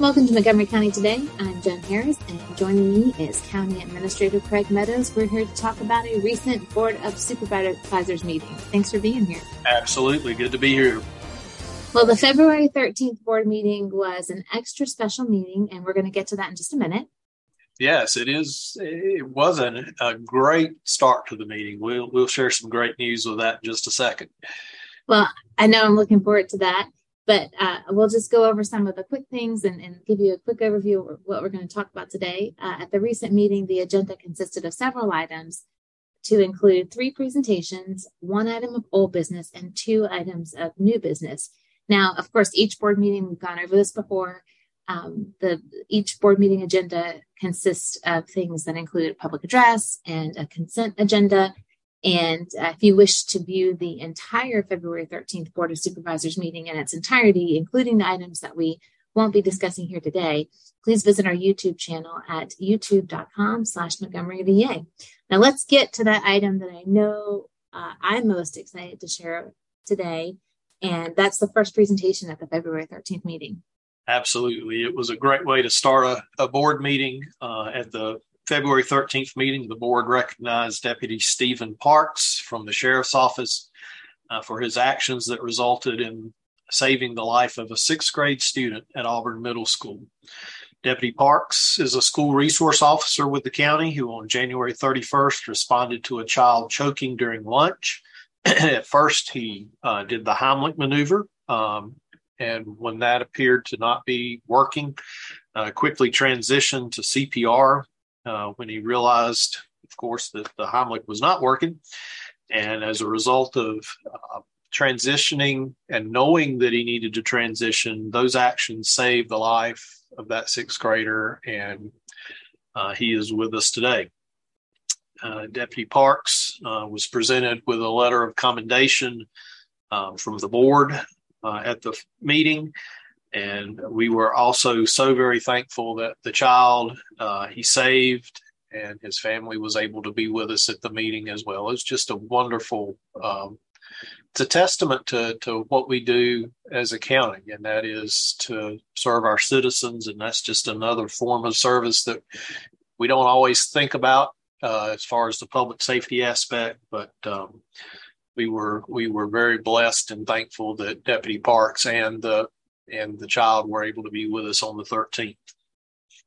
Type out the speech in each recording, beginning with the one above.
Welcome to Montgomery County Today. I'm Jen Harris, and joining me is County Administrator Craig Meadows. We're here to talk about a recent Board of Supervisors meeting. Thanks for being here. Absolutely. Good to be here. Well, the February 13th board meeting was an extra special meeting, and we're going to get to that in just a minute. Yes, it is. It was an, a great start to the meeting. We'll we'll share some great news with that in just a second. Well, I know I'm looking forward to that. But uh, we'll just go over some of the quick things and, and, give you a quick overview of what we're going to talk about today. Uh, at the recent meeting, the agenda consisted of several items to include three presentations, one item of old business, and two items of new business. Now, of course, each board meeting, we've gone over this before. Um, the each board meeting agenda consists of things that include public address and a consent agenda and uh, if you wish to view the entire February 13th Board of Supervisors meeting in its entirety, including the items that we won't be discussing here today, please visit our YouTube channel at youtube.com slash Montgomery VA. Now let's get to that item that I know uh, I'm most excited to share today. And that's the first presentation at the February 13th meeting. Absolutely. It was a great way to start a, a board meeting uh, at the February 13th meeting, the board recognized Deputy Steven Parks from the Sheriff's Office uh, for his actions that resulted in saving the life of a sixth grade student at Auburn Middle School. Deputy Parks is a school resource officer with the county who, on January 31st, responded to a child choking during lunch. at first, he uh, did the Heimlich maneuver, um, and when that appeared to not be working, uh, quickly transitioned to CPR uh, when he realized, of course, that the Heimlich was not working. And as a result of uh, transitioning and knowing that he needed to transition, those actions saved the life of that sixth grader, and uh, he is with us today. Uh, Deputy Parks uh, was presented with a letter of commendation um, from the board uh, at the meeting and we were also so very thankful that the child uh, he saved and his family was able to be with us at the meeting as well. It's just a wonderful, um, it's a testament to, to what we do as accounting, and that is to serve our citizens. And that's just another form of service that we don't always think about uh, as far as the public safety aspect, but um, we were we were very blessed and thankful that Deputy Parks and the and the child were able to be with us on the 13th.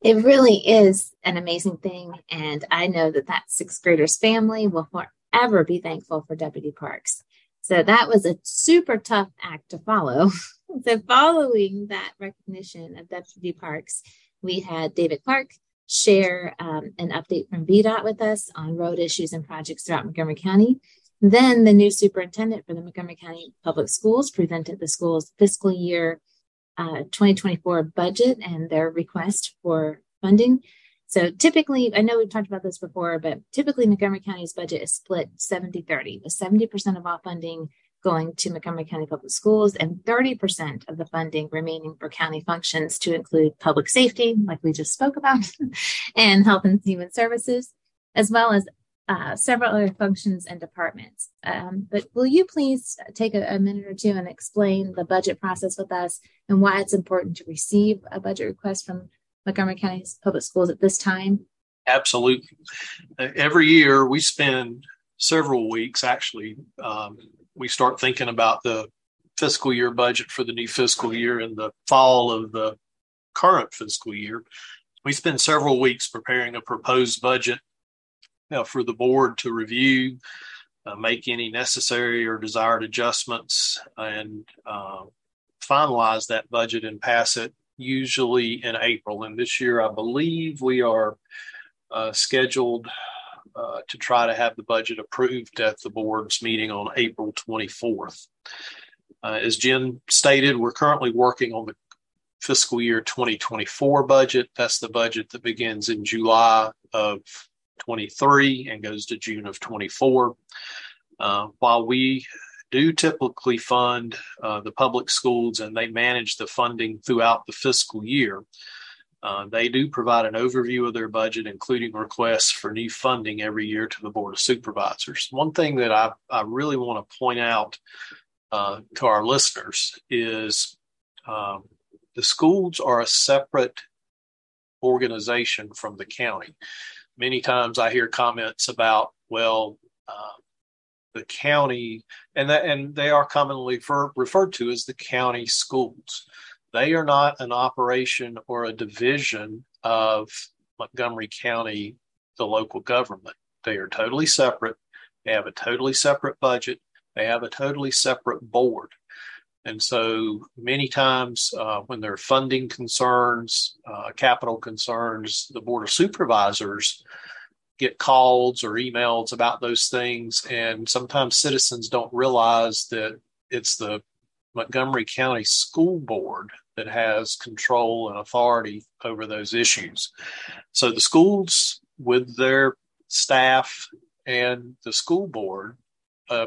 It really is an amazing thing. And I know that that sixth grader's family will forever be thankful for Deputy Parks. So that was a super tough act to follow. so, following that recognition of Deputy Parks, we had David Clark share um, an update from VDOT with us on road issues and projects throughout Montgomery County. Then the new superintendent for the Montgomery County Public Schools presented the school's fiscal year uh, 2024 budget and their request for funding. So typically, I know we've talked about this before, but typically Montgomery County's budget is split 70 30, with 70% of all funding going to Montgomery County Public Schools and 30% of the funding remaining for county functions to include public safety, like we just spoke about, and health and human services, as well as uh, several other functions and departments. Um, but will you please take a, a, minute or two and explain the budget process with us and why it's important to receive a budget request from Montgomery County Public Schools at this time? Absolutely. Every year we spend several weeks, actually, um, we start thinking about the fiscal year budget for the new fiscal year in the fall of the current fiscal year. We spend several weeks preparing a proposed budget uh, for the board to review, uh, make any necessary or desired adjustments, and uh, finalize that budget and pass it usually in April. And this year, I believe we are uh, scheduled uh, to try to have the budget approved at the board's meeting on April 24th. Uh, as Jen stated, we're currently working on the fiscal year 2024 budget. That's the budget that begins in July of 23 and goes to June of 24. Uh, while we do typically fund uh, the public schools and they manage the funding throughout the fiscal year, uh, they do provide an overview of their budget, including requests for new funding every year to the Board of Supervisors. One thing that I, I really want to point out uh, to our listeners is um, the schools are a separate organization from the county. Many times I hear comments about, well, uh, the county, and that, and they are commonly refer, referred to as the county schools. They are not an operation or a division of Montgomery County, the local government. They are totally separate. They have a totally separate budget. They have a totally separate board. And so many times uh, when there are funding concerns, uh, capital concerns, the Board of Supervisors get calls or emails about those things. And sometimes citizens don't realize that it's the Montgomery County School Board that has control and authority over those issues. So the schools, with their staff and the school board, uh,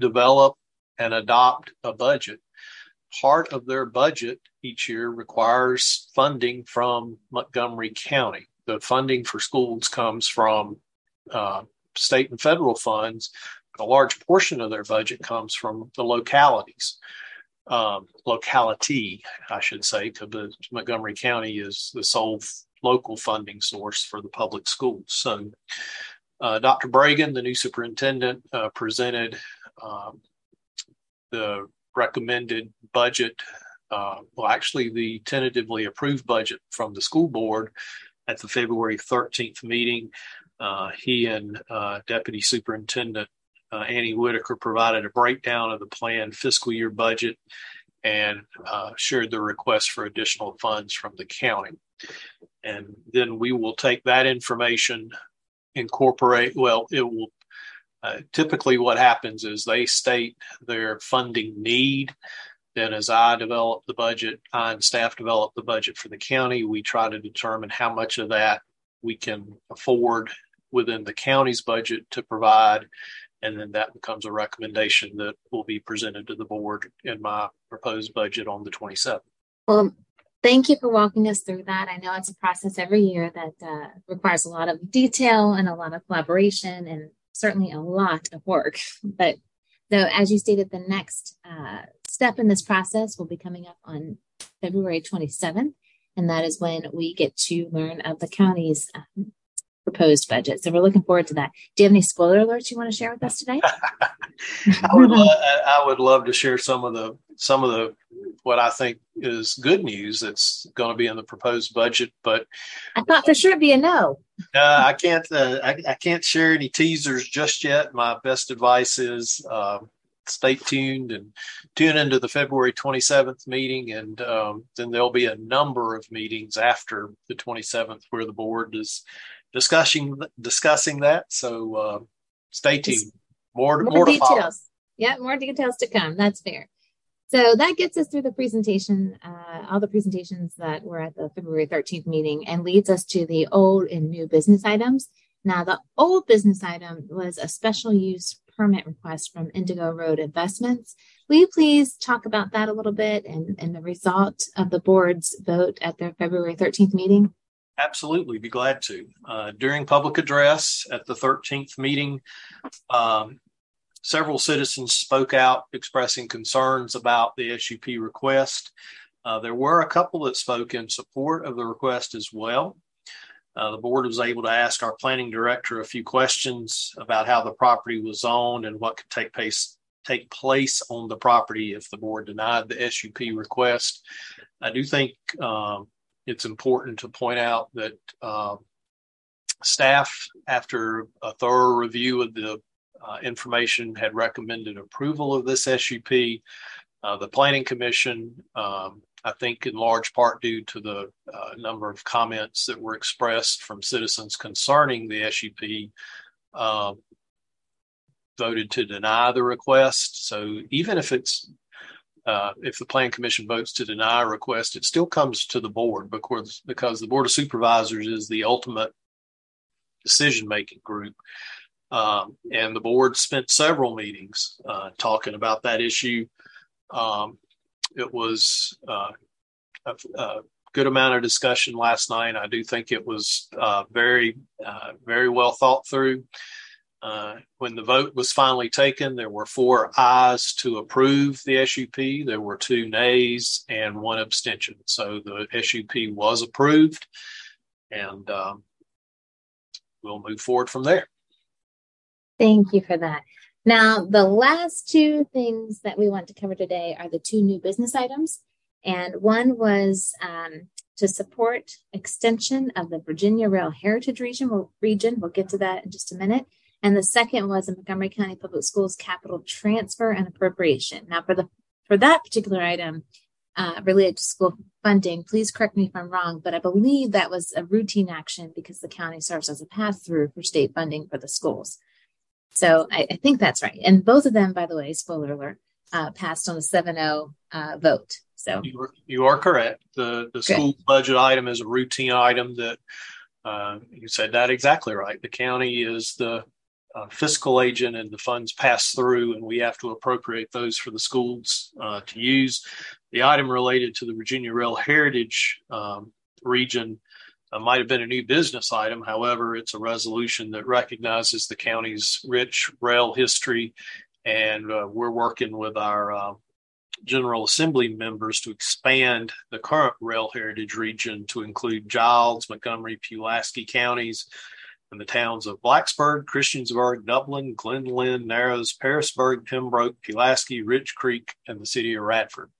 develop and adopt a budget. Part of their budget each year requires funding from Montgomery County. The funding for schools comes from uh, state and federal funds. A large portion of their budget comes from the localities, um, locality, I should say, because Montgomery County is the sole local funding source for the public schools. So, uh, Dr. Bragen, the new superintendent, uh, presented um, the recommended budget, uh, well, actually, the tentatively approved budget from the school board at the February 13th meeting. Uh, he and uh, Deputy Superintendent uh, Annie Whitaker provided a breakdown of the planned fiscal year budget and uh, shared the request for additional funds from the county. And then we will take that information, incorporate, well, it will uh, typically, what happens is they state their funding need. Then, as I develop the budget, I and staff develop the budget for the county. We try to determine how much of that we can afford within the county's budget to provide. And then that becomes a recommendation that will be presented to the board in my proposed budget on the 27th. Well, thank you for walking us through that. I know it's a process every year that uh, requires a lot of detail and a lot of collaboration and certainly a lot of work. But so, as you stated, the next uh, step in this process will be coming up on February 27th, and that is when we get to learn of the county's um, proposed budget. So we're looking forward to that. Do you have any spoiler alerts you want to share with us today? I would lo- I would love to share some of the some of the what I think is good news that's going to be in the proposed budget. But I thought for sure it'd be a no. Uh, I can't uh, I, I, can't share any teasers just yet. My best advice is uh, stay tuned and tune into the February 27th meeting, and um, then there'll be a number of meetings after the 27th where the board is discussing discussing that. So uh, stay tuned. More, more, more details. Yeah, more details to come. That's fair. So that gets us through the presentation, uh, all the presentations that were at the February 13th meeting, and leads us to the old and new business items. Now, the old business item was a special use permit request from Indigo Road Investments. Will you please talk about that a little bit and, and the result of the board's vote at their February 13th meeting? Absolutely, be glad to. Uh, during public address at the 13th meeting, um, several citizens spoke out expressing concerns about the SUP request. Uh, there were a couple that spoke in support of the request as well. Uh, the board was able to ask our planning director a few questions about how the property was owned and what could take place take place on the property if the board denied the SUP request. I do think um, it's important to point out that uh, staff, after a thorough review of the uh, information, had recommended approval of this SUP. Uh, the Planning Commission, um, I think, in large part due to the uh, number of comments that were expressed from citizens concerning the SUP, um, voted to deny the request. So even if it's uh, if the plan commission votes to deny a request, it still comes to the board because because the board of supervisors is the ultimate decision making group. Um, and the board spent several meetings uh, talking about that issue. Um, it was uh, a, a, good amount of discussion last night. I do think it was uh, very, uh, very well thought through. Uh, when the vote was finally taken, there were four ayes to approve the SUP. There were two nays and one abstention. So the SUP was approved, and um, we'll move forward from there. Thank you for that. Now, the last two things that we want to cover today are the two new business items. And one was um, to support extension of the Virginia Rail Heritage Region. We'll, region. We'll get to that in just a minute. And the second was a Montgomery County Public Schools capital transfer and appropriation. Now, for the for that particular item uh, related to school funding, please correct me if I'm wrong, but I believe that was a routine action because the county serves as a pass through for state funding for the schools. So I, I, think that's right. And both of them, by the way, spoiler alert, uh, passed on a 7 0 uh, vote. So you are, you are correct. The the school budget item is a routine item that uh, you said that exactly right. The county is the uh, fiscal agent and the funds pass through, and we have to appropriate those for the schools uh, to use. The item related to the Virginia Rail Heritage um, region uh, might have been a new business item. However, it's a resolution that recognizes the county's rich rail history, and uh, we're working with our uh, General Assembly members to expand the current rail heritage region to include Giles, Montgomery, Pulaski counties, and the towns of Blacksburg, Christiansburg, Dublin, Glen Lyn, Narrows, Pearisburg, Pembroke, Pulaski, Rich Creek, and the city of Radford.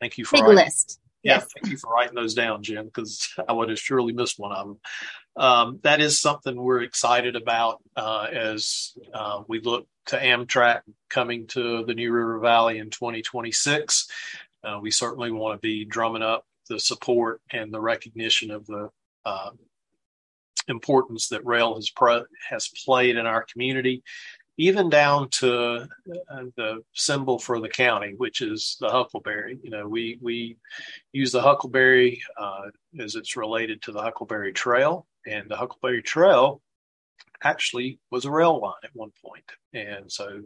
Thank you for big writing, list. Yeah, yes. thank you for writing those down, Jim, because I would have surely missed one of them. Um, that is something we're excited about uh, as uh, we look to Amtrak coming to the New River Valley in 2026. Uh, we certainly want to be drumming up the support and the recognition of the uh, importance that rail has pro- has played in our community, even down to uh, the symbol for the county, which is the huckleberry. You know, we we use the huckleberry uh, as it's related to the Huckleberry Trail, and the Huckleberry Trail actually was a rail line at one point, and so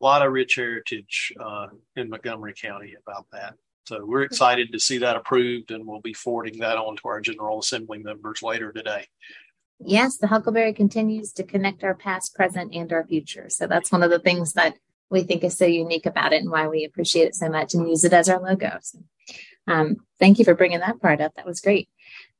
a lot of rich heritage uh, in Montgomery County about that. So we're excited to see that approved, and we'll be forwarding that on to our General Assembly members later today. Yes, the Huckleberry continues to connect our past, present, and our future. So that's one of the things that we think is so unique about it and why we appreciate it so much and use it as our logo. So, um, thank you for bringing that part up. That was great.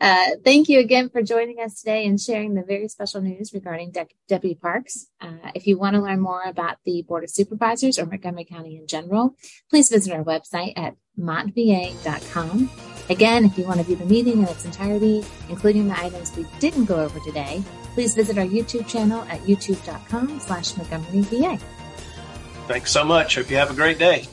Uh, thank you again for joining us today and sharing the very special news regarding De- Deputy Parks. Uh, if you want to learn more about the Board of Supervisors or Montgomery County in general, please visit our website at montva.com. Again, if you want to view the meeting in its entirety, including the items we didn't go over today, please visit our YouTube channel at youtube.com slash Montgomery VA. Thanks so much. Hope you have a great day.